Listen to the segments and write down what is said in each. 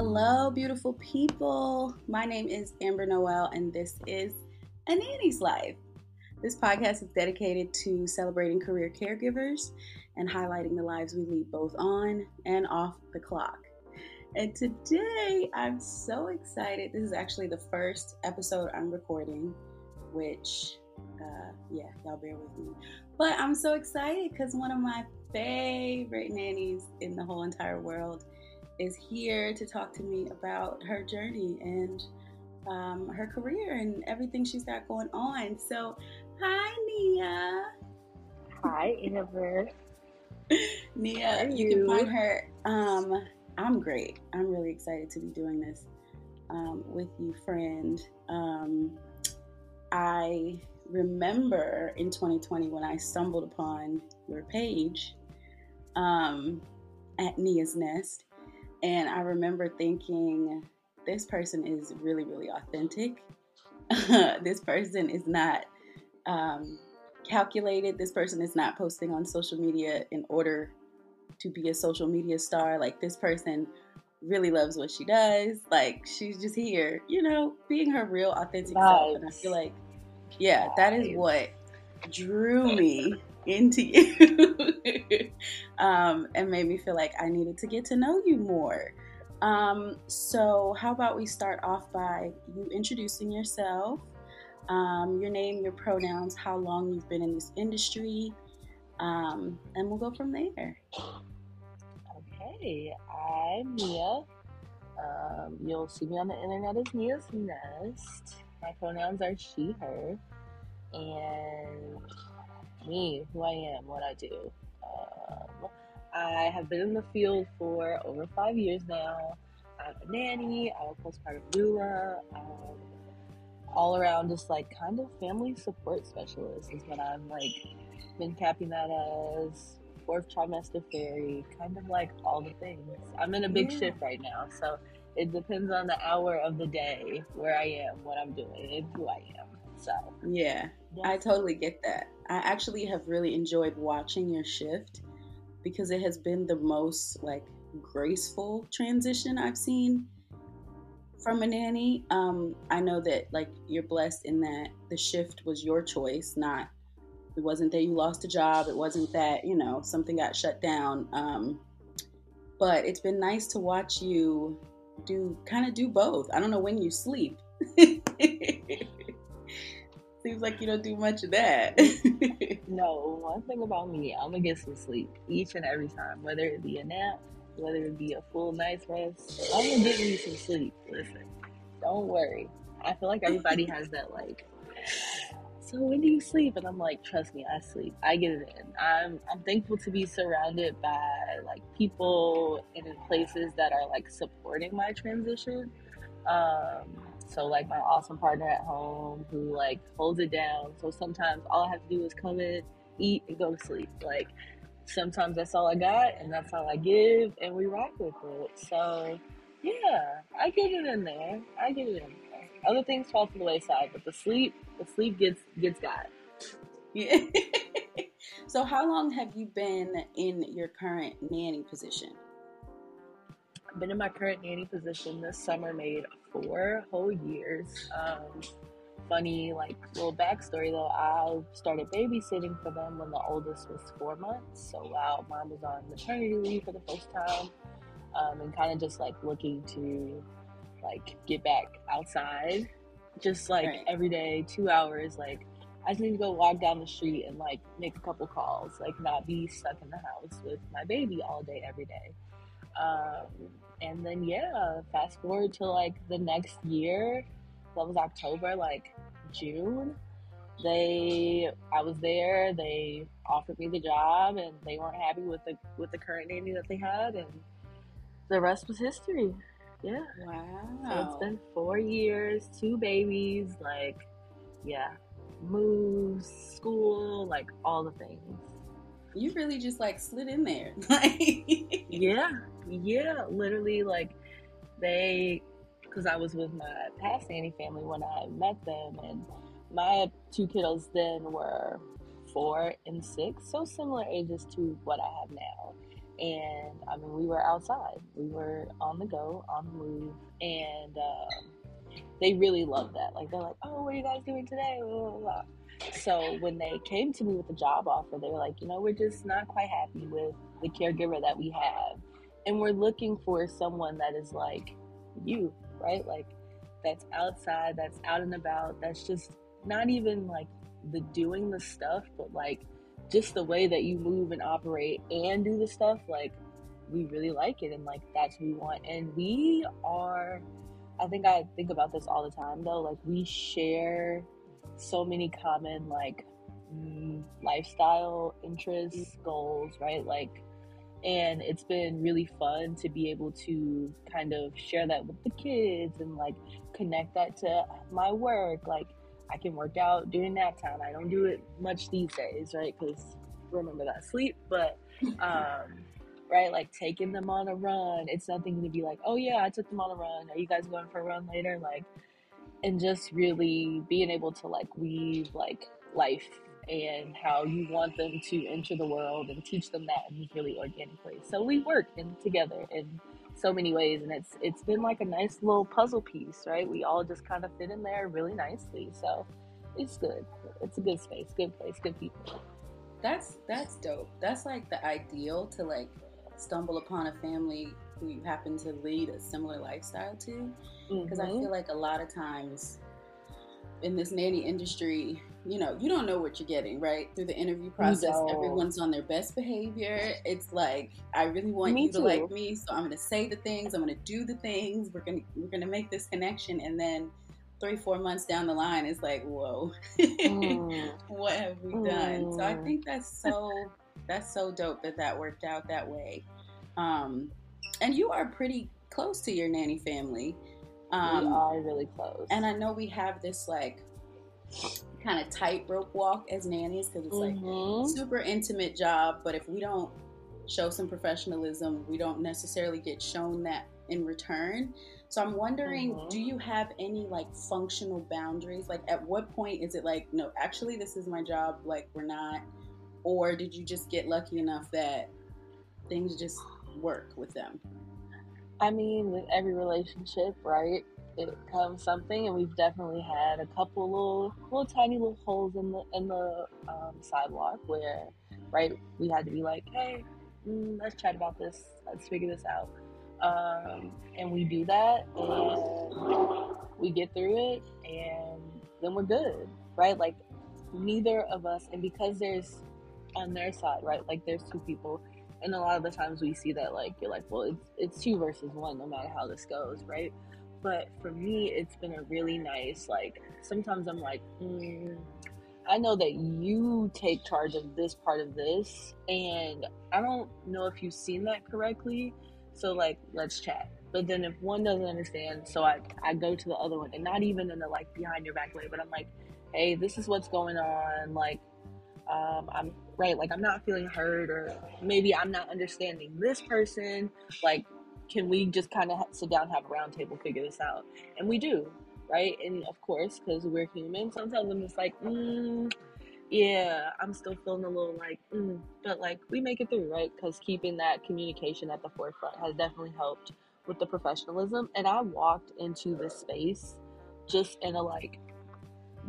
Hello, beautiful people. My name is Amber Noel, and this is A Nanny's Life. This podcast is dedicated to celebrating career caregivers and highlighting the lives we lead both on and off the clock. And today, I'm so excited. This is actually the first episode I'm recording, which, uh, yeah, y'all bear with me. But I'm so excited because one of my favorite nannies in the whole entire world is here to talk to me about her journey and um, her career and everything she's got going on. So, hi, Nia. Hi, Amber. Nia, you? you? can find her. Um, I'm great. I'm really excited to be doing this um, with you, friend. Um, I remember in 2020 when I stumbled upon your page um, at Nia's Nest and I remember thinking, this person is really, really authentic. this person is not um, calculated. This person is not posting on social media in order to be a social media star. Like, this person really loves what she does. Like, she's just here, you know, being her real, authentic nice. self. And I feel like, yeah, that is what drew me into you um, and made me feel like I needed to get to know you more. Um, so, how about we start off by you introducing yourself, um, your name, your pronouns, how long you've been in this industry, um, and we'll go from there. Okay, I'm Nia. Um, you'll see me on the internet as Nia's Nest. My pronouns are she, her, and me, who I am, what I do. Um, I have been in the field for over five years now. I'm a nanny, I'm a postpartum doula, um, all around just like kind of family support specialist is what I'm like been capping that as fourth trimester fairy, kind of like all the things. I'm in a big yeah. shift right now, so it depends on the hour of the day where I am, what I'm doing, and who I am. So yeah, I totally get that. I actually have really enjoyed watching your shift because it has been the most like graceful transition I've seen from a nanny. Um, I know that like you're blessed in that the shift was your choice, not it wasn't that you lost a job, it wasn't that you know something got shut down. Um, but it's been nice to watch you do kind of do both. I don't know when you sleep. Seems like you don't do much of that. no, one thing about me, I'm gonna get some sleep each and every time, whether it be a nap, whether it be a full night's rest. I'm gonna get me some sleep. Listen, don't worry. I feel like everybody has that like. So when do you sleep? And I'm like, trust me, I sleep. I get it in. I'm I'm thankful to be surrounded by like people and in places that are like supporting my transition. Um, so like my awesome partner at home who like holds it down. So sometimes all I have to do is come in, eat, and go to sleep. Like sometimes that's all I got and that's all I give and we rock with it. So yeah, I get it in there. I get it in there. Other things fall to the wayside, but the sleep, the sleep gets gets got. Yeah. so how long have you been in your current nanny position? I've been in my current nanny position this summer made four whole years. Um, funny, like little backstory though, I started babysitting for them when the oldest was four months. So while mom was on maternity leave for the first time, um, and kind of just like looking to like get back outside, just like right. every day, two hours, like I just need to go walk down the street and like make a couple calls, like not be stuck in the house with my baby all day every day. Um, and then yeah, fast forward to like the next year, that was October, like June. They, I was there. They offered me the job, and they weren't happy with the with the current nanny that they had, and the rest was history. Yeah. Wow. So it's been four years, two babies, like, yeah, moves, school, like all the things you really just like slid in there. yeah, yeah, literally like they, because I was with my past nanny family when I met them, and my two kiddos then were four and six, so similar ages to what I have now. and I mean, we were outside, we were on the go, on the move, and um, they really loved that. Like, they're like, "Oh, what are you guys doing today?" Blah, blah, blah. So when they came to me with the job offer, they were like, "You know, we're just not quite happy with the caregiver that we have, and we're looking for someone that is like you, right? Like, that's outside, that's out and about, that's just not even like the doing the stuff, but like." just the way that you move and operate and do the stuff, like we really like it and like that's what we want. And we are I think I think about this all the time though, like we share so many common like mm, lifestyle interests, goals, right? Like and it's been really fun to be able to kind of share that with the kids and like connect that to my work like I can work out during nap time. I don't do it much these days, right? Because remember that sleep, but um, right, like taking them on a run. It's nothing to be like, oh yeah, I took them on a run. Are you guys going for a run later? Like, and just really being able to like weave like life and how you want them to enter the world and teach them that in really organic ways. So we work in together in so many ways and it's it's been like a nice little puzzle piece, right? We all just kind of fit in there really nicely. So it's good. It's a good space, good place, good people. That's that's dope. That's like the ideal to like stumble upon a family who you happen to lead a similar lifestyle to because mm-hmm. I feel like a lot of times in this nanny industry, you know, you don't know what you're getting, right? Through the interview process, everyone's on their best behavior. It's like, I really want me you to like me, so I'm going to say the things, I'm going to do the things. We're going to we're going to make this connection and then 3 4 months down the line it's like, whoa. mm. what have we done? Mm. So I mm. think that's so that's so dope that that worked out that way. Um and you are pretty close to your nanny family. Um, we are really close. And I know we have this like kind of tightrope walk as nannies because it's mm-hmm. like super intimate job. But if we don't show some professionalism, we don't necessarily get shown that in return. So I'm wondering, mm-hmm. do you have any like functional boundaries? Like, at what point is it like, no, actually, this is my job. Like, we're not, or did you just get lucky enough that things just work with them? I mean, with every relationship, right? It comes something, and we've definitely had a couple little, little tiny little holes in the in the um, sidewalk where, right, we had to be like, hey, mm, let's chat about this, let's figure this out, um, and we do that, and we get through it, and then we're good, right? Like neither of us, and because there's on their side, right? Like there's two people and a lot of the times we see that like you're like well it's it's two versus one no matter how this goes right? But for me it's been a really nice like sometimes i'm like mm, i know that you take charge of this part of this and i don't know if you've seen that correctly. So like let's chat. But then if one doesn't understand so i i go to the other one and not even in the like behind your back way but i'm like hey this is what's going on. Like um, I'm right, like I'm not feeling heard, or maybe I'm not understanding this person. Like, can we just kind of sit down, have a roundtable, figure this out? And we do, right? And of course, because we're human, sometimes I'm just like, mm, yeah, I'm still feeling a little like, mm, but like we make it through, right? Because keeping that communication at the forefront has definitely helped with the professionalism. And I walked into this space just in a like,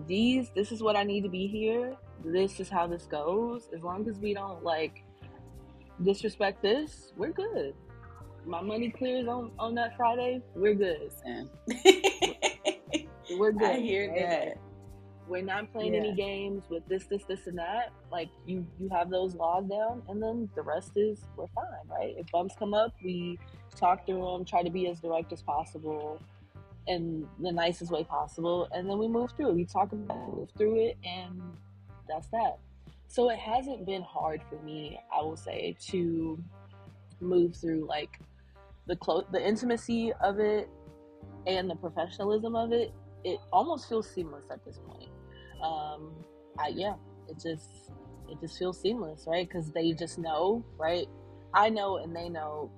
these, this is what I need to be here this is how this goes. As long as we don't like disrespect this, we're good. My money clears on on that Friday. We're good. we're good. I hear right? that. We're not playing yeah. any games with this, this, this, and that. Like you, you have those laws down, and then the rest is we're fine, right? If bumps come up, we talk through them, try to be as direct as possible, in the nicest way possible, and then we move through it. We talk about, move through it, and that's that. So it hasn't been hard for me, I will say, to move through like the close, the intimacy of it and the professionalism of it. It almost feels seamless at this point. Um, I, yeah, it just it just feels seamless, right? Because they just know, right? I know and they know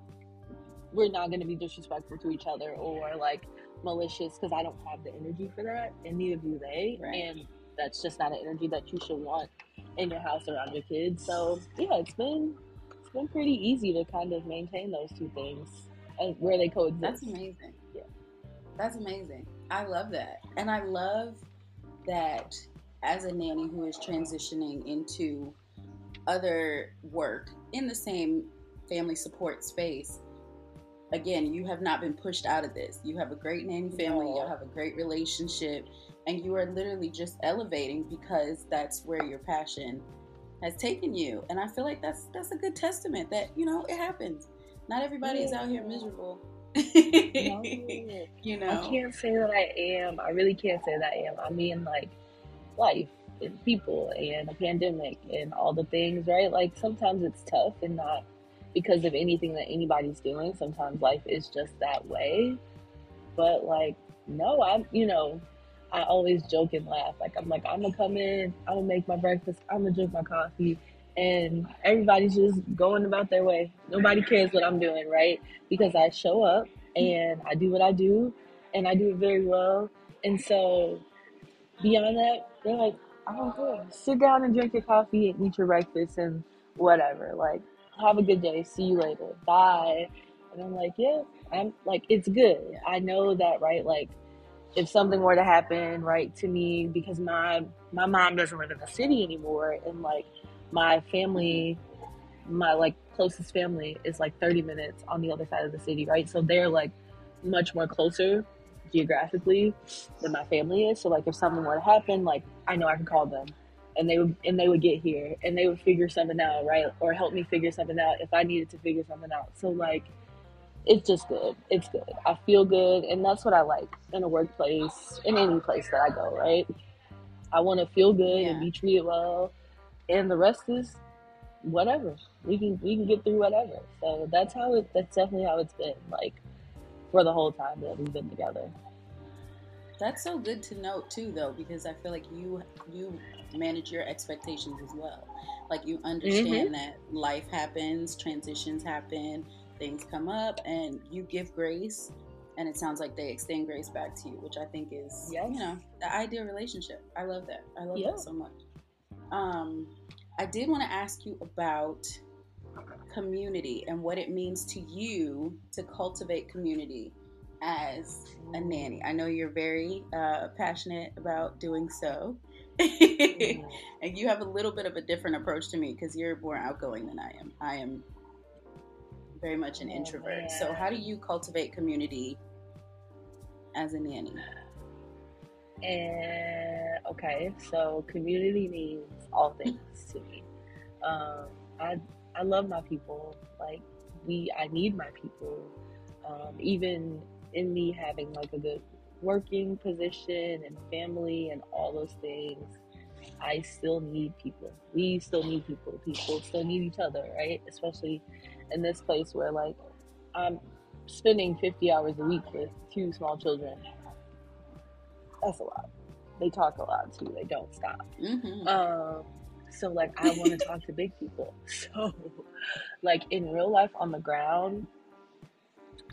we're not going to be disrespectful to each other or like malicious because I don't have the energy for that, and neither do they. Right. And that's just not an energy that you should want in your house around your kids. So yeah, it's been it's been pretty easy to kind of maintain those two things and where they coexist. That's amazing. Yeah. That's amazing. I love that. And I love that as a nanny who is transitioning into other work in the same family support space, again, you have not been pushed out of this. You have a great nanny family, no. you have a great relationship, and you are literally just elevating because that's where your passion has taken you. And I feel like that's that's a good testament that, you know, it happens. Not everybody yeah. is out here miserable. no, you know. I can't say that I am. I really can't say that I am. I mean like life and people and a pandemic and all the things, right? Like sometimes it's tough and not because of anything that anybody's doing. Sometimes life is just that way. But like, no, I'm, you know, I always joke and laugh. Like I'm like, I'm gonna come in, I'm gonna make my breakfast, I'm gonna drink my coffee, and everybody's just going about their way. Nobody cares what I'm doing, right? Because I show up and I do what I do and I do it very well. And so beyond that, they're like, I don't care. Sit down and drink your coffee and eat your breakfast and whatever. Like, have a good day. See you later. Bye. And I'm like, yeah, I'm like, it's good. I know that, right? Like, if something were to happen, right, to me, because my my mom doesn't live in the city anymore, and like my family, my like closest family is like 30 minutes on the other side of the city, right? So they're like much more closer geographically than my family is. So like if something were to happen, like I know I can call them and they would and they would get here and they would figure something out, right? Or help me figure something out if I needed to figure something out. So like it's just good. It's good. I feel good and that's what I like in a workplace, in any place that I go, right? I want to feel good yeah. and be treated well and the rest is whatever. We can we can get through whatever. So that's how it that's definitely how it's been like for the whole time that we've been together. That's so good to note too, though, because I feel like you you manage your expectations as well. Like you understand mm-hmm. that life happens, transitions happen, things come up, and you give grace. And it sounds like they extend grace back to you, which I think is, yes. you know, the ideal relationship. I love that. I love yeah. that so much. Um, I did want to ask you about community and what it means to you to cultivate community as a nanny. I know you're very uh, passionate about doing so. And you have a little bit of a different approach to me because you're more outgoing than I am. I am very much an introvert. So, how do you cultivate community as a nanny? And okay, so community means all things to me. Um, I I love my people. Like we, I need my people. Um, even in me having like a good working position and family and all those things, I still need people. We still need people. People still need each other, right? Especially in this place where like I'm spending 50 hours a week with two small children. That's a lot. They talk a lot too. They don't stop. Mm-hmm. Um, so like I want to talk to big people. So like in real life on the ground,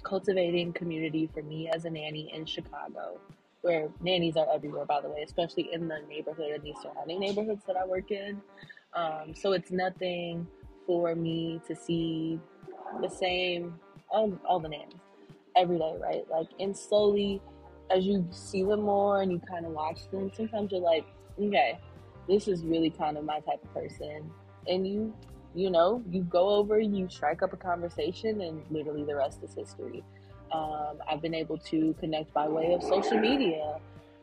cultivating community for me as a nanny in Chicago, where nannies are everywhere, by the way, especially in the neighborhood and these surrounding neighborhoods that I work in. Um, so it's nothing for me to see the same all, all the nannies every day, right? Like, and slowly as you see them more and you kind of watch them, sometimes you're like, okay, this is really kind of my type of person. And you you know, you go over, you strike up a conversation, and literally the rest is history. Um, I've been able to connect by way of social media,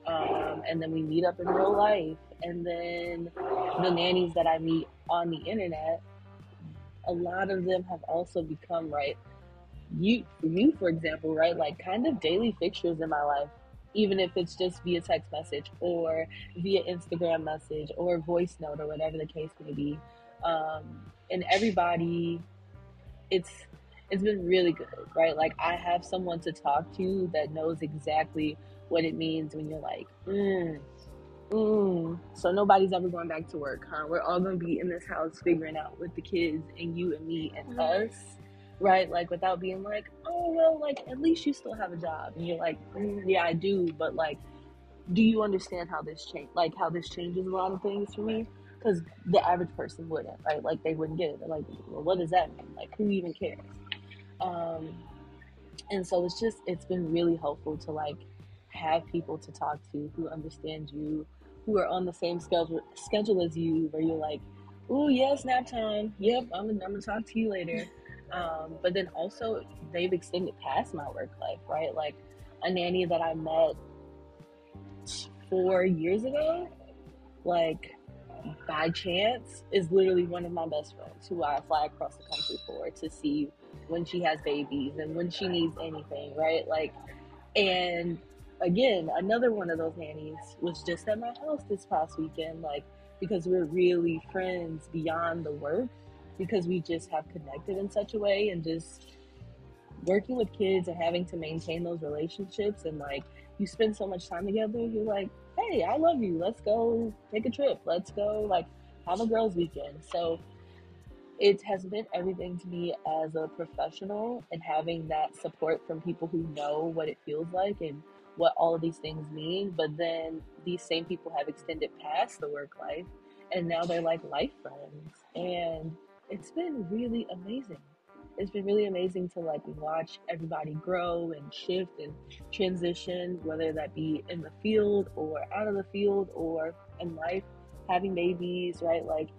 um, and then we meet up in real life. And then the nannies that I meet on the internet, a lot of them have also become right. You, you, for example, right, like kind of daily fixtures in my life even if it's just via text message or via Instagram message or voice note or whatever the case may be. Um, and everybody it's it's been really good right like i have someone to talk to that knows exactly what it means when you're like mm, mm. so nobody's ever going back to work huh we're all going to be in this house figuring out with the kids and you and me and mm. us right like without being like oh well like at least you still have a job and you're like mm, yeah i do but like do you understand how this change like how this changes a lot of things for me because the average person wouldn't, right? Like they wouldn't get it. They're like, well, what does that mean? Like, who even cares? Um, and so it's just it's been really helpful to like have people to talk to who understand you, who are on the same schedule schedule as you, where you're like, oh yeah, snap time. Yep, I'm gonna, I'm gonna talk to you later. Um, but then also they've extended past my work life, right? Like a nanny that I met four years ago, like by chance, is literally one of my best friends who I fly across the country for to see when she has babies and when she needs anything, right? Like, and again, another one of those nannies was just at my house this past weekend, like, because we're really friends beyond the work, because we just have connected in such a way and just working with kids and having to maintain those relationships and like you spend so much time together, you're like, hey, I love you. Let's go take a trip. Let's go like have a girls' weekend. So it has been everything to me as a professional and having that support from people who know what it feels like and what all of these things mean. But then these same people have extended past the work life and now they're like life friends. And it's been really amazing it's been really amazing to like watch everybody grow and shift and transition, whether that be in the field or out of the field or in life, having babies, right? Like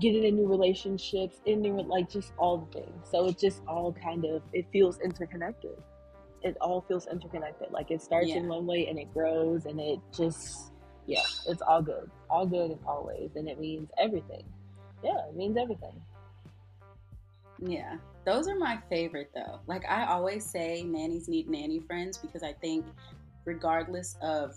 getting in new relationships, in new like just all the things. So it just all kind of it feels interconnected. It all feels interconnected. Like it starts yeah. in one way and it grows and it just yeah, it's all good. All good and always. And it means everything. Yeah, it means everything. Yeah, those are my favorite though. Like I always say, nannies need nanny friends because I think, regardless of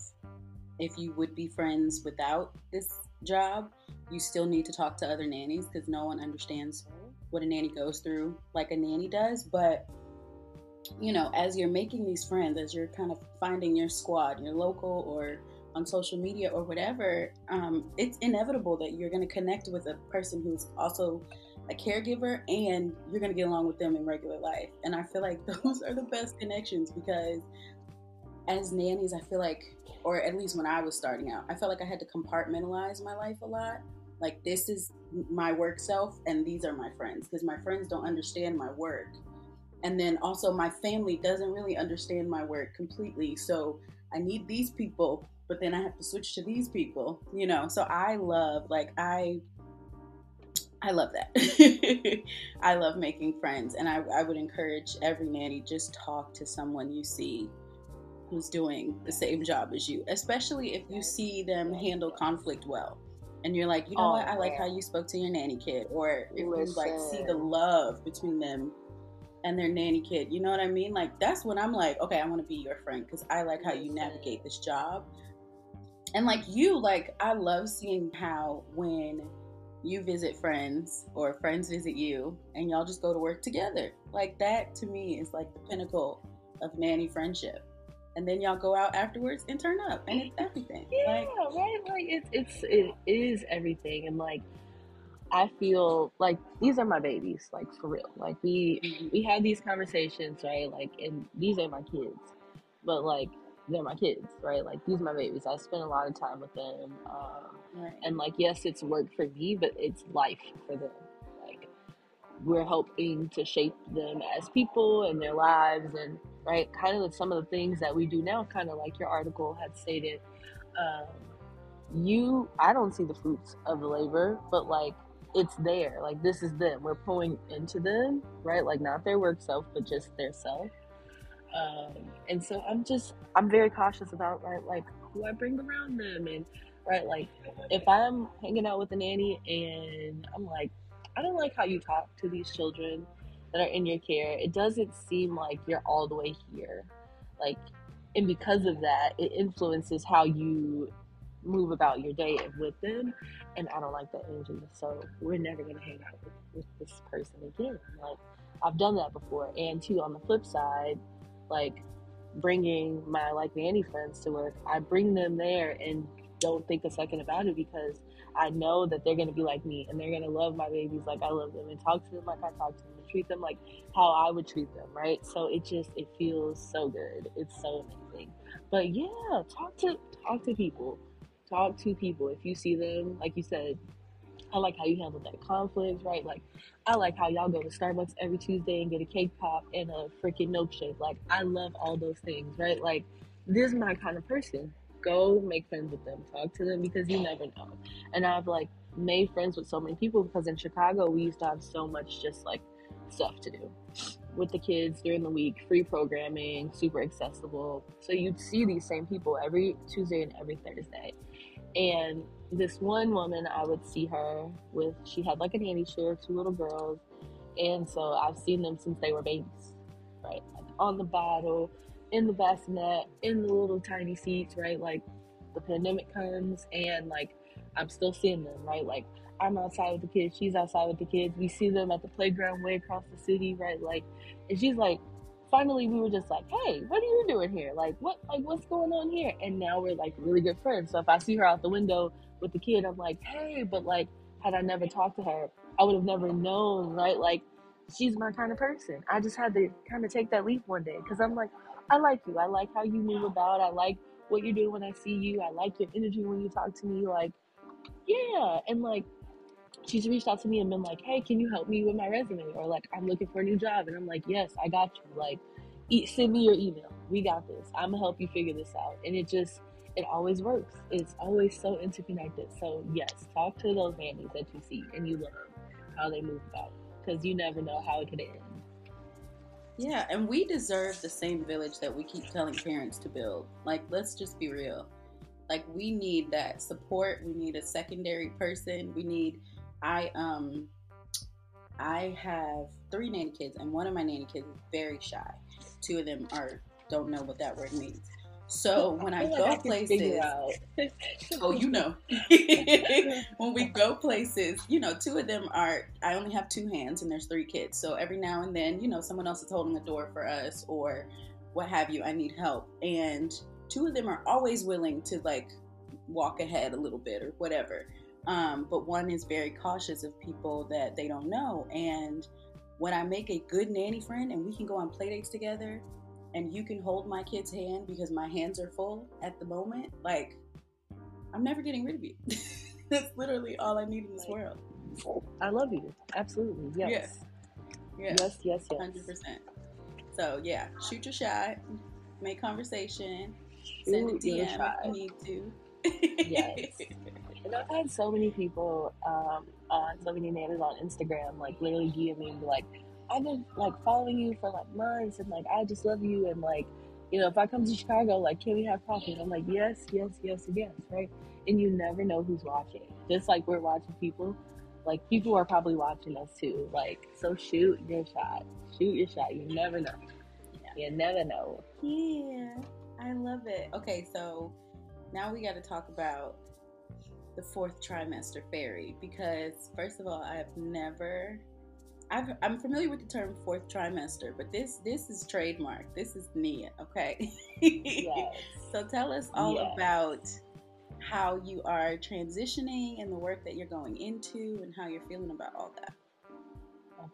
if you would be friends without this job, you still need to talk to other nannies because no one understands what a nanny goes through like a nanny does. But you know, as you're making these friends, as you're kind of finding your squad, your local or on social media or whatever, um, it's inevitable that you're going to connect with a person who's also a caregiver and you're going to get along with them in regular life. And I feel like those are the best connections because as nannies, I feel like, or at least when I was starting out, I felt like I had to compartmentalize my life a lot. Like, this is my work self, and these are my friends because my friends don't understand my work. And then also, my family doesn't really understand my work completely. So, I need these people, but then I have to switch to these people, you know? So, I love, like, I I love that. I love making friends, and I, I would encourage every nanny just talk to someone you see who's doing the same job as you, especially if you see them handle conflict well. And you're like, you know oh, what? I like how you spoke to your nanny kid, or if Listen. you like see the love between them and their nanny kid. You know what I mean? Like that's when I'm like, okay, I want to be your friend because I like how you navigate this job. And like you, like I love seeing how when you visit friends or friends visit you and y'all just go to work together. Like that to me is like the pinnacle of nanny friendship. And then y'all go out afterwards and turn up and it's everything. Yeah, like, right. Like it's it's it is everything and like I feel like these are my babies, like for real. Like we mm-hmm. we have these conversations, right? Like and these are my kids. But like they're my kids, right? Like these are my babies. I spend a lot of time with them. Um, right. And like, yes, it's work for me, but it's life for them. We're helping to shape them as people and their lives, and right, kind of some of the things that we do now. Kind of like your article had stated. Um, you, I don't see the fruits of the labor, but like it's there. Like this is them. We're pulling into them, right? Like not their work self, but just their self um, and so I'm just I'm very cautious about right like who I bring around them and right like if I'm hanging out with a nanny and I'm like I don't like how you talk to these children that are in your care. It doesn't seem like you're all the way here. Like and because of that, it influences how you move about your day with them and I don't like that energy. So we're never gonna hang out with, with this person again. Like I've done that before. And too on the flip side, like bringing my like nanny friends to work, I bring them there and don't think a second about it because I know that they're gonna be like me and they're gonna love my babies like I love them and talk to them like I talk to them and treat them like how I would treat them, right? So it just it feels so good. It's so amazing. But yeah, talk to talk to people. talk to people if you see them. Like you said, I like how you handled that conflict, right? Like, I like how y'all go to Starbucks every Tuesday and get a cake pop and a freaking milkshake. Like, I love all those things, right? Like, this is my kind of person. Go make friends with them, talk to them because you never know. And I've like made friends with so many people because in Chicago we used to have so much just like stuff to do with the kids during the week, free programming, super accessible. So you'd see these same people every Tuesday and every Thursday. And this one woman, I would see her with, she had like a nanny share, two little girls. And so I've seen them since they were babies, right? Like on the bottle, in the bassinet, in the little tiny seats, right? Like the pandemic comes and like I'm still seeing them, right? Like I'm outside with the kids, she's outside with the kids. We see them at the playground way across the city, right? Like, and she's like, finally, we were just like, hey, what are you doing here? Like, what, like, what's going on here? And now we're like really good friends. So if I see her out the window with the kid, I'm like, hey, but like, had I never talked to her, I would have never known, right? Like, she's my kind of person. I just had to kind of take that leap one day because I'm like, I like you. I like how you move about. I like what you're doing when I see you. I like your energy when you talk to me. Like, yeah. And like, she's reached out to me and been like, hey, can you help me with my resume? Or like, I'm looking for a new job. And I'm like, yes, I got you. Like, send me your email. We got this. I'm gonna help you figure this out. And it just, it always works. It's always so interconnected. So yes, talk to those nannies that you see and you learn how they move about because you never know how it could end. Yeah, and we deserve the same village that we keep telling parents to build. Like, let's just be real. Like, we need that support. We need a secondary person. We need I um I have three nanny kids, and one of my nanny kids is very shy. Two of them are don't know what that word means. So when I, I go like places, oh, you know, when we go places, you know, two of them are. I only have two hands, and there's three kids. So every now and then, you know, someone else is holding the door for us, or what have you. I need help, and two of them are always willing to like walk ahead a little bit or whatever. Um, but one is very cautious of people that they don't know. And when I make a good nanny friend and we can go on play dates together and you can hold my kid's hand because my hands are full at the moment, like I'm never getting rid of you. That's literally all I need in this world. I love you. Absolutely. Yes. Yeah. Yes, yes, yes. 100%. So, yeah, shoot your shot, make conversation, send Ooh, a DM if you need to. yes. And I've had so many people um, on so many nannies on Instagram, like literally DM me and be like, I've been like following you for like months and like I just love you and like, you know, if I come to Chicago, like can we have coffee? And I'm like, yes, yes, yes, yes, right? And you never know who's watching. Just like we're watching people, like people are probably watching us too. Like, so shoot your shot. Shoot your shot. You never know. You never know. Yeah. I love it. Okay, so now we got to talk about the fourth trimester fairy because first of all, I've never i am familiar with the term fourth trimester, but this this is trademark. This is Nia, okay? Yes. so tell us all yes. about how you are transitioning and the work that you're going into and how you're feeling about all that.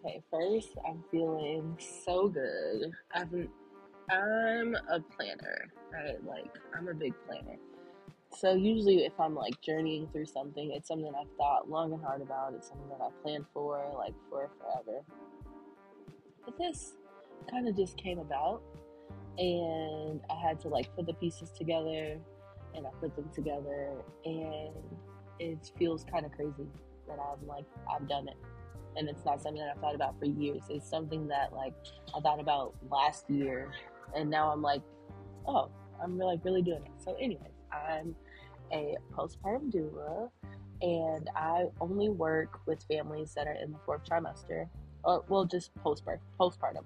Okay, first I'm feeling so good. I'm I'm a planner, right? Like I'm a big planner. So usually, if I'm like journeying through something, it's something I've thought long and hard about. It's something that I've planned for, like for forever. But this kind of just came about, and I had to like put the pieces together, and I put them together, and it feels kind of crazy that I'm like I've done it, and it's not something that I've thought about for years. It's something that like I thought about last year, and now I'm like, oh, I'm like really doing it. So, anyways, I'm a postpartum doula, and I only work with families that are in the fourth trimester, or well, just postpartum. Postpartum,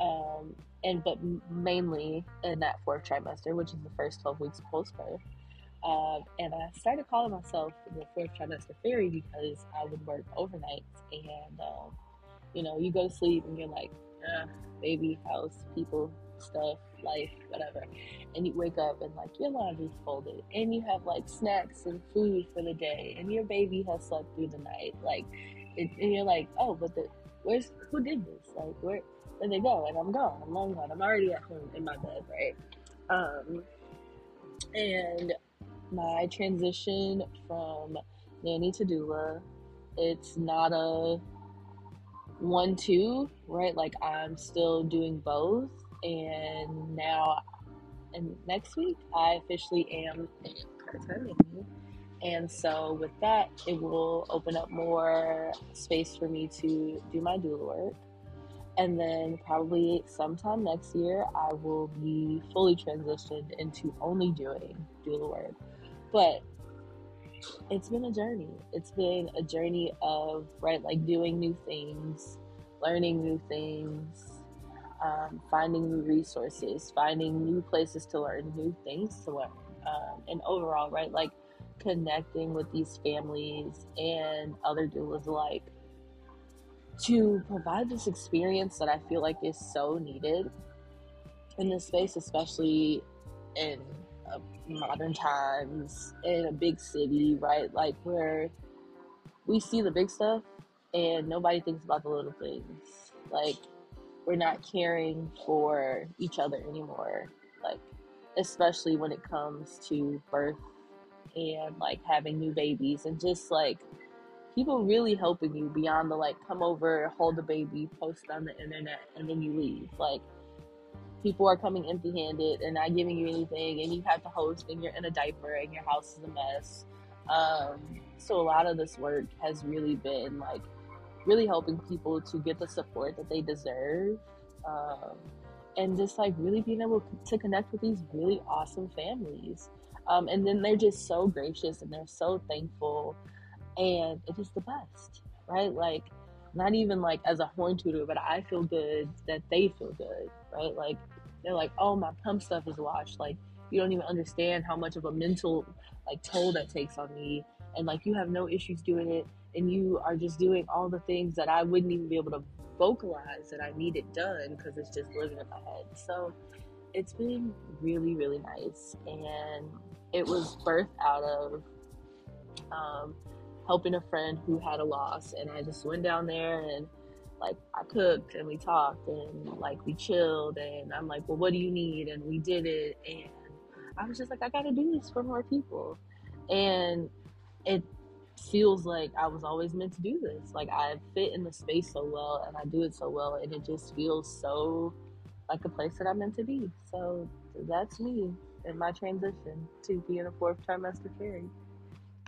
um, and but mainly in that fourth trimester, which is the first twelve weeks post birth. Um, and I started calling myself the fourth trimester fairy because I would work overnight, and um, you know, you go to sleep and you're like, ah, baby, house, people, stuff, life, whatever. And you wake up and like your laundry's folded and you have like snacks and food for the day and your baby has slept through the night. Like, it, and you're like, oh, but the, where's, who did this? Like, where, where they go? And I'm gone. I'm long gone. I'm already at home in my bed, right? Um, and my transition from nanny to doula, it's not a one two, right? Like I'm still doing both. And now, and next week, I officially am part time. And so, with that, it will open up more space for me to do my doula work. And then, probably sometime next year, I will be fully transitioned into only doing doula work. But it's been a journey. It's been a journey of, right, like doing new things, learning new things, um, finding new resources, finding new places to learn, new things to learn. Um, and overall, right, like connecting with these families and other doulas alike to provide this experience that I feel like is so needed in this space, especially in uh, modern times, in a big city, right? Like where we see the big stuff and nobody thinks about the little things. Like we're not caring for each other anymore. Like especially when it comes to birth and like having new babies and just like people really helping you beyond the like come over, hold the baby, post on the internet, and then you leave. Like people are coming empty handed and not giving you anything, and you have to host, and you're in a diaper, and your house is a mess. Um, so a lot of this work has really been like really helping people to get the support that they deserve. Um, and just like really being able to connect with these really awesome families. Um, and then they're just so gracious and they're so thankful. And it is the best, right? Like, not even like as a horn tooter, but I feel good that they feel good, right? Like, they're like, oh, my pump stuff is washed. Like, you don't even understand how much of a mental like toll that takes on me. And like, you have no issues doing it. And you are just doing all the things that I wouldn't even be able to vocalize that I need it done because it's just living in my head. So it's been really, really nice. And it was birthed out of um, helping a friend who had a loss, and I just went down there and like I cooked and we talked and like we chilled and I'm like, well, what do you need? And we did it, and I was just like, I gotta do this for more people, and it feels like I was always meant to do this. Like I fit in the space so well and I do it so well, and it just feels so like a place that I'm meant to be. So that's me in my transition to being a fourth trimester fairy.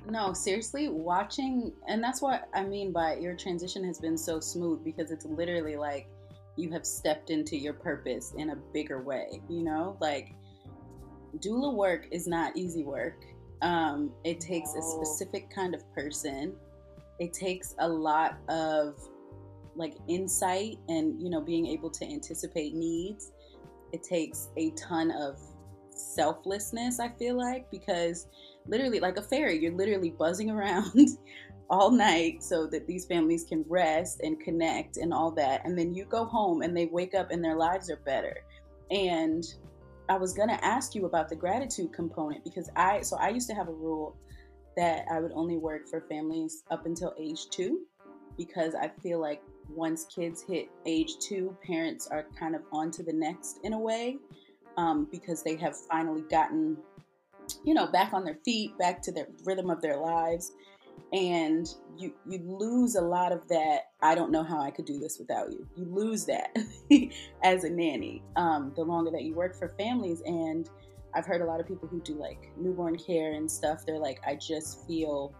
No, seriously, watching, and that's what I mean by your transition has been so smooth because it's literally like you have stepped into your purpose in a bigger way, you know? Like, doula work is not easy work. Um, it takes a specific kind of person, it takes a lot of like insight and, you know, being able to anticipate needs. It takes a ton of selflessness, I feel like, because literally, like a fairy, you're literally buzzing around all night so that these families can rest and connect and all that. And then you go home and they wake up and their lives are better. And I was to ask you about the gratitude component because I, so I used to have a rule that I would only work for families up until age two because I feel like once kids hit age two, parents are kind of on to the next in a way um, because they have finally gotten, you know, back on their feet, back to the rhythm of their lives. And you you lose a lot of that. I don't know how I could do this without you. You lose that as a nanny. Um, the longer that you work for families, and I've heard a lot of people who do like newborn care and stuff. They're like, I just feel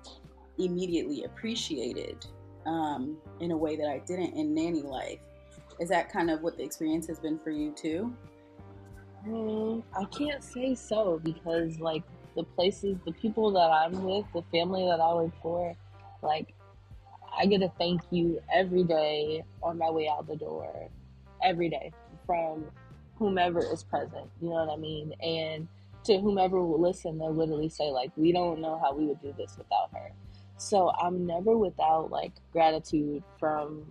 immediately appreciated um, in a way that I didn't in nanny life. Is that kind of what the experience has been for you too? Mm, I can't say so because like the places, the people that I'm with, the family that I work for, like I get a thank you every day on my way out the door, every day from whomever is present. You know what I mean? And to whomever will listen, they'll literally say like, "We don't know how we would do this without her." So I'm never without like gratitude from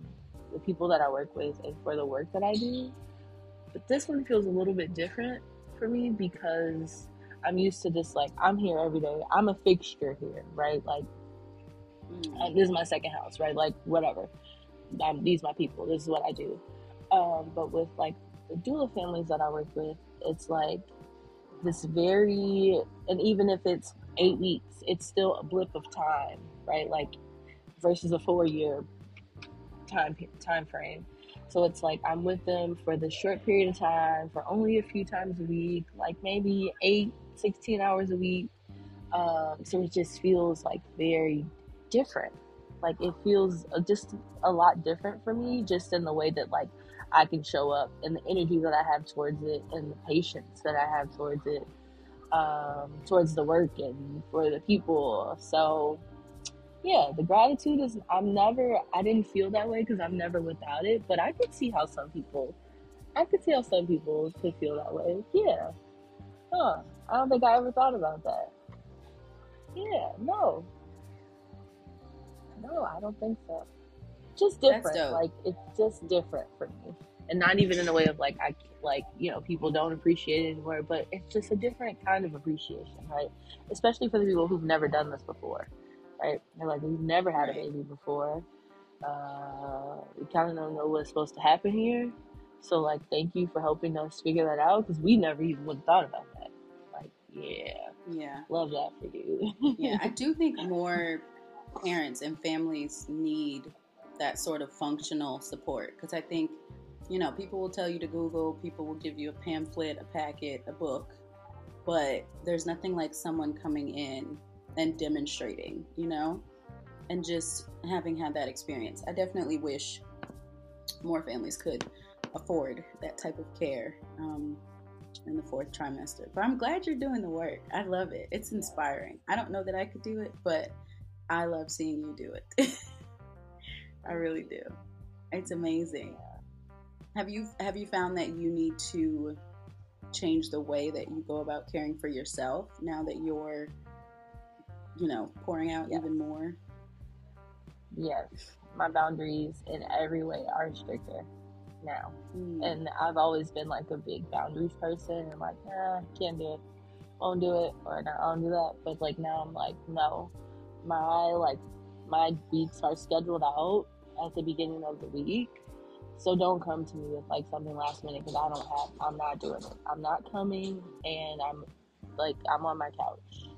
the people that I work with and for the work that I do. But this one feels a little bit different for me because I'm used to this, like, I'm here every day. I'm a fixture here, right? Like, mm. this is my second house, right? Like, whatever. I'm, these my people. This is what I do. Um, but with, like, the doula families that I work with, it's like this very, and even if it's eight weeks, it's still a blip of time, right? Like versus a four year time time frame. So it's like I'm with them for the short period of time, for only a few times a week, like maybe eight, 16 hours a week. Um, so it just feels like very different. Like it feels uh, just a lot different for me, just in the way that like I can show up and the energy that I have towards it and the patience that I have towards it, um, towards the work and for the people. So yeah, the gratitude is, I'm never, I didn't feel that way because I'm never without it, but I could see how some people, I could see how some people could feel that way. Yeah. Huh. I don't think I ever thought about that. Yeah, no. No, I don't think so. Just different. Like, it's just different for me. And not even in a way of like, I, like, you know, people don't appreciate it anymore, but it's just a different kind of appreciation, right? Especially for the people who've never done this before right? They're like, we've never had a baby before. Uh, we kind of don't know what's supposed to happen here. So, like, thank you for helping us figure that out because we never even would have thought about that. Like, yeah. Yeah. Love that for you. yeah, I do think more parents and families need that sort of functional support because I think, you know, people will tell you to Google, people will give you a pamphlet, a packet, a book, but there's nothing like someone coming in and demonstrating, you know, and just having had that experience. I definitely wish more families could afford that type of care um, in the fourth trimester. But I'm glad you're doing the work. I love it. It's inspiring. I don't know that I could do it, but I love seeing you do it. I really do. It's amazing. Have you have you found that you need to change the way that you go about caring for yourself now that you're you know, pouring out yes. even more? Yes. My boundaries in every way are stricter now. Mm. And I've always been like a big boundaries person and like, nah, can't do it. Won't do it or no, I will not do that. But like now I'm like, no. My like my weeks are scheduled out at the beginning of the week. So don't come to me with like something last minute because I don't have I'm not doing it. I'm not coming and I'm like I'm on my couch.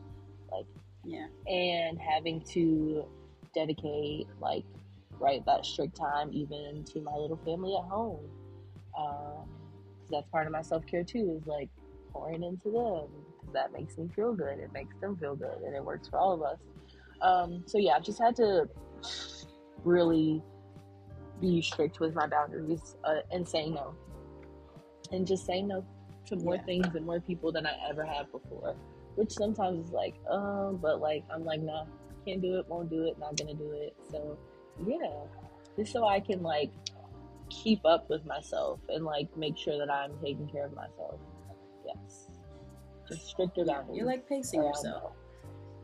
Like yeah. And having to dedicate like right that strict time even to my little family at home. Um, that's part of my self care too. Is like pouring into them because that makes me feel good. It makes them feel good, and it works for all of us. Um, so yeah, I've just had to really be strict with my boundaries uh, and say no, and just say no to more yeah. things and more people than I ever have before which sometimes is like, um, but like I'm like, nah, can't do it, won't do it, not gonna do it. So yeah, just so I can like keep up with myself and like make sure that I'm taking care of myself. Yes, just stricter boundaries. You're like pacing yourself.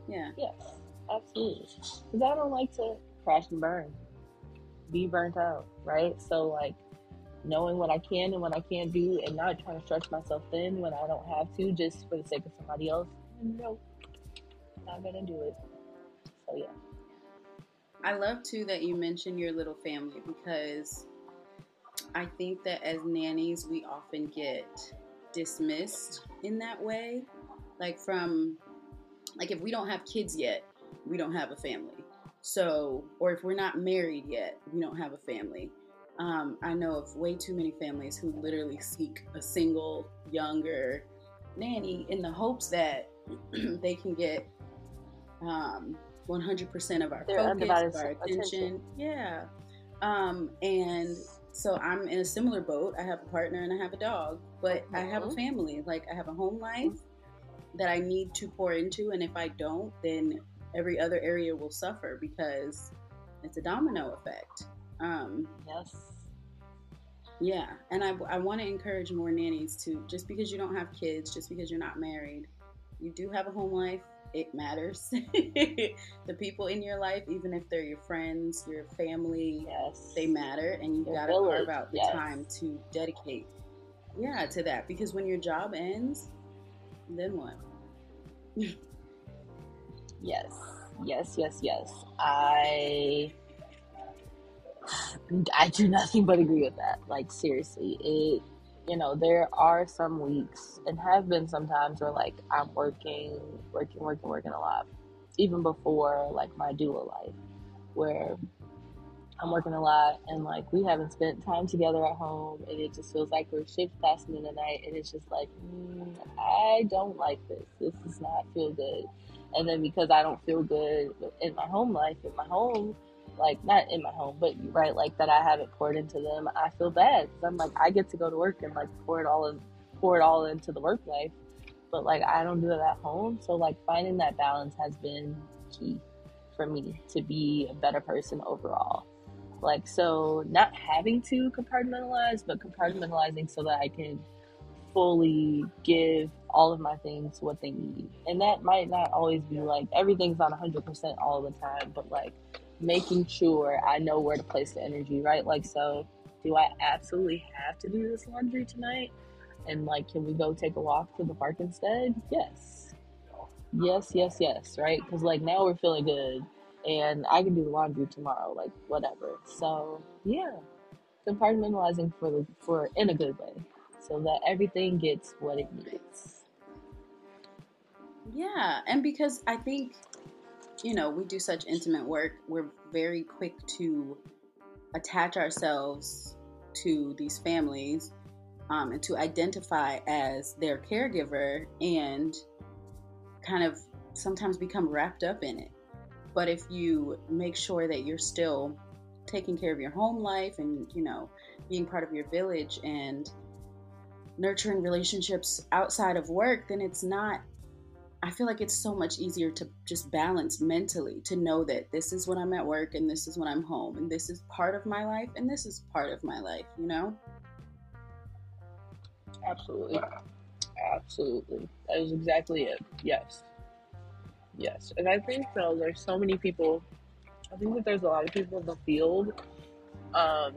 Yeah. Yes, absolutely. Because I don't like to crash and burn, be burnt out, right? So like knowing what I can and what I can't do and not trying to stretch myself thin when I don't have to just for the sake of somebody else nope, not gonna do it. So yeah. I love too that you mentioned your little family because I think that as nannies we often get dismissed in that way. Like from like if we don't have kids yet, we don't have a family. So, or if we're not married yet, we don't have a family. Um, I know of way too many families who literally seek a single, younger nanny in the hopes that they can get um, 100% of our Their focus, our attention. attention. Yeah. Um, and so I'm in a similar boat. I have a partner and I have a dog, but mm-hmm. I have a mm-hmm. family. Like I have a home life that I need to pour into. And if I don't, then every other area will suffer because it's a domino effect. Um, yes. Yeah. And I, I want to encourage more nannies to just because you don't have kids, just because you're not married, you do have a home life, it matters. the people in your life, even if they're your friends, your family, yes. they matter, and you got to carve out the yes. time to dedicate, yeah, to that. Because when your job ends, then what? yes, yes, yes, yes. I. I do nothing but agree with that. Like seriously, it you know, there are some weeks and have been sometimes where like I'm working, working, working, working a lot, even before like my dual life, where I'm working a lot and like we haven't spent time together at home and it just feels like we're shift passing in the night and it's just like mm, I don't like this. This does not feel good. And then because I don't feel good in my home life, in my home, like not in my home, but right, like that I haven't poured into them, I feel bad because I'm like I get to go to work and like pour it all in, pour it all into the work life, but like I don't do it at home. So like finding that balance has been key for me to be a better person overall. Like so, not having to compartmentalize, but compartmentalizing so that I can fully give all of my things what they need. And that might not always be like everything's on 100% all the time, but like making sure I know where to place the energy, right? Like, so do I absolutely have to do this laundry tonight? And like, can we go take a walk to the park instead? Yes. Yes, yes, yes, right? Because like now we're feeling good and I can do the laundry tomorrow, like whatever. So yeah, compartmentalizing for the for in a good way, so that everything gets what it needs. Yeah, and because I think you know, we do such intimate work, we're very quick to attach ourselves to these families um, and to identify as their caregiver and kind of sometimes become wrapped up in it. But if you make sure that you're still taking care of your home life and, you know, being part of your village and nurturing relationships outside of work, then it's not I feel like it's so much easier to just balance mentally to know that this is when I'm at work and this is when I'm home and this is part of my life and this is part of my life, you know? Absolutely. Absolutely. That is exactly it. Yes. Yes. And I think though there's so many people I think that there's a lot of people in the field um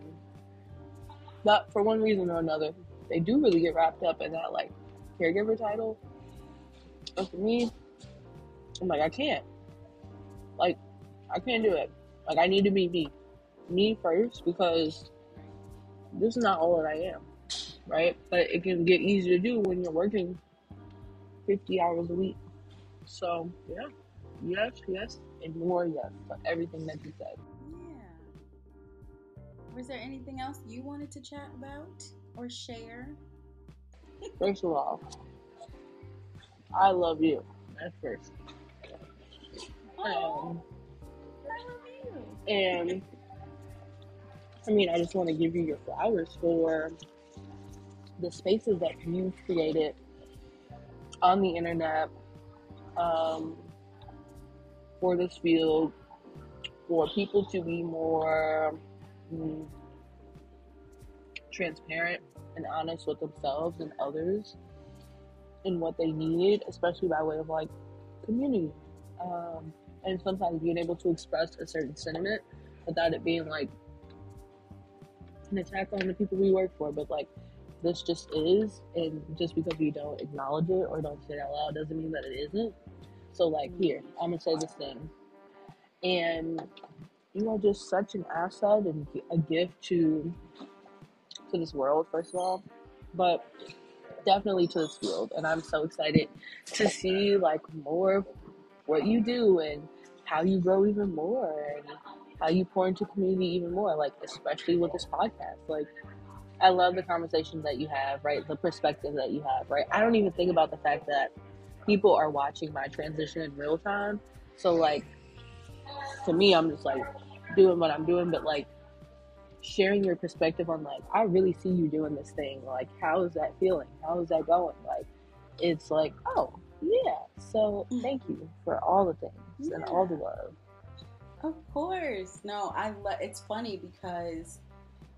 but for one reason or another, they do really get wrapped up in that like caregiver title and for me, I'm like, I can't. Like, I can't do it. Like, I need to be me. Me first because this is not all that I am. Right? But it can get easy to do when you're working 50 hours a week. So, yeah. Yes, yes, and more yes for everything that you said. Yeah. Was there anything else you wanted to chat about or share? First of all, I love you That's first. Um, and I mean, I just want to give you your flowers for the spaces that you've created on the internet um, for this field, for people to be more mm, transparent and honest with themselves and others and what they need, especially by way of like community. Um, and sometimes being able to express a certain sentiment without it being like an attack on the people we work for, but like this just is, and just because you don't acknowledge it or don't say it out loud doesn't mean that it isn't. So like here, I'm gonna say this thing, and you are just such an asset and a gift to to this world, first of all, but definitely to this field, and I'm so excited to see like more what you do and how you grow even more and how you pour into community even more. Like especially with this podcast, like I love the conversations that you have, right? The perspective that you have, right? I don't even think about the fact that people are watching my transition in real time. So like to me, I'm just like doing what I'm doing, but like sharing your perspective on like I really see you doing this thing. Like how is that feeling? How is that going? Like it's like, oh yeah. So mm. thank you for all the things yeah. and all the love. Of course. No, I love it's funny because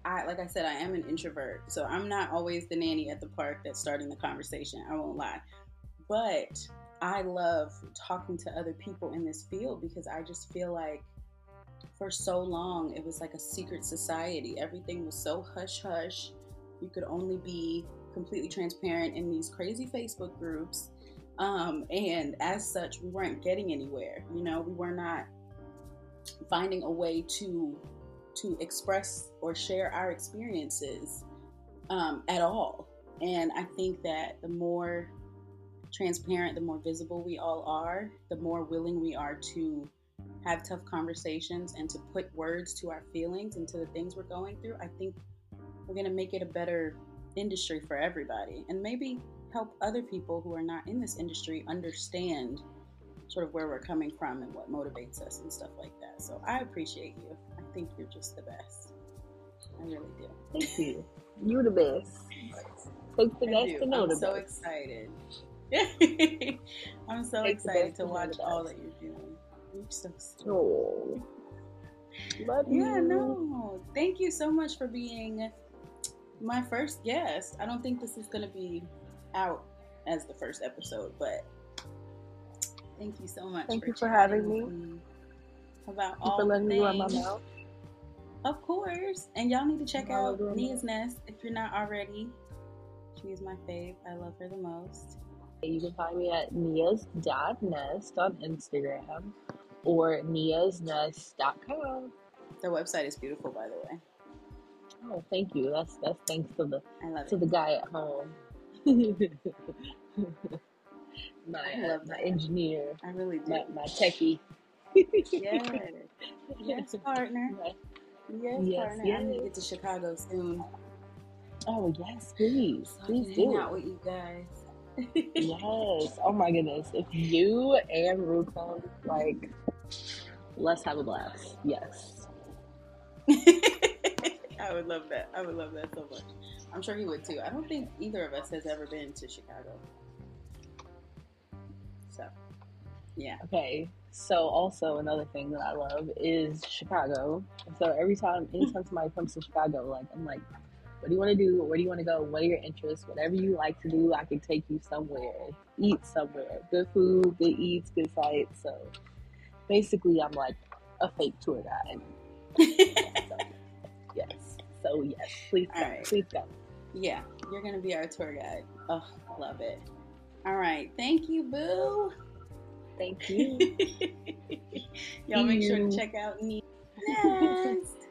I like I said, I am an introvert. So I'm not always the nanny at the park that's starting the conversation. I won't lie. But I love talking to other people in this field because I just feel like for so long it was like a secret society. Everything was so hush hush. You could only be completely transparent in these crazy Facebook groups. Um, and as such, we weren't getting anywhere. You know, we were not finding a way to to express or share our experiences um, at all. And I think that the more transparent, the more visible we all are, the more willing we are to have tough conversations and to put words to our feelings and to the things we're going through, I think we're going to make it a better industry for everybody and maybe help other people who are not in this industry understand sort of where we're coming from and what motivates us and stuff like that. So I appreciate you. I think you're just the best. I really do. Thank you. You're the best. Takes the best to know I'm the so best. excited. I'm so Take excited to watch all that you're doing. You're so sweet. Oh, love you. Yeah, no. Thank you so much for being my first guest. I don't think this is going to be out as the first episode, but thank you so much. Thank for you for having me. About Thank you all for the letting me run my things. Mouth. Of course. And y'all need to check I love out Nia's Nest if you're not already. She is my fave. I love her the most. You can find me at Nia's Nest on Instagram or Nia's niasnest.com. The website is beautiful, by the way. Oh, thank you. That's that's thanks to the I love to it. the guy at home. my I uh, love my that. engineer, I really do. my, my techie. Yes. Yes, partner. My- Yes, Yes, partner. I need to get to Chicago soon. Oh yes, please, please hang do. out with you guys. Yes. Oh my goodness. If you and Rukon like, let's have a blast. Yes. I would love that. I would love that so much. I'm sure he would too. I don't think either of us has ever been to Chicago. So, yeah. Okay. So also another thing that I love is Chicago. So every time, anytime somebody comes to Chicago, like I'm like, what do you want to do? Where do you want to go? What are your interests? Whatever you like to do, I can take you somewhere, eat somewhere. Good food, good eats, good sights. So basically, I'm like a fake tour guide. So, yes. So yes, please All come. right. Please come. yeah, you're going to be our tour guide. Oh, love it. All right. Thank you, Boo. Thank you. Y'all make sure to check out Nia's Nest.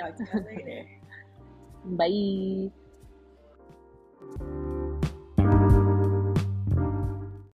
Talk to you later. Bye.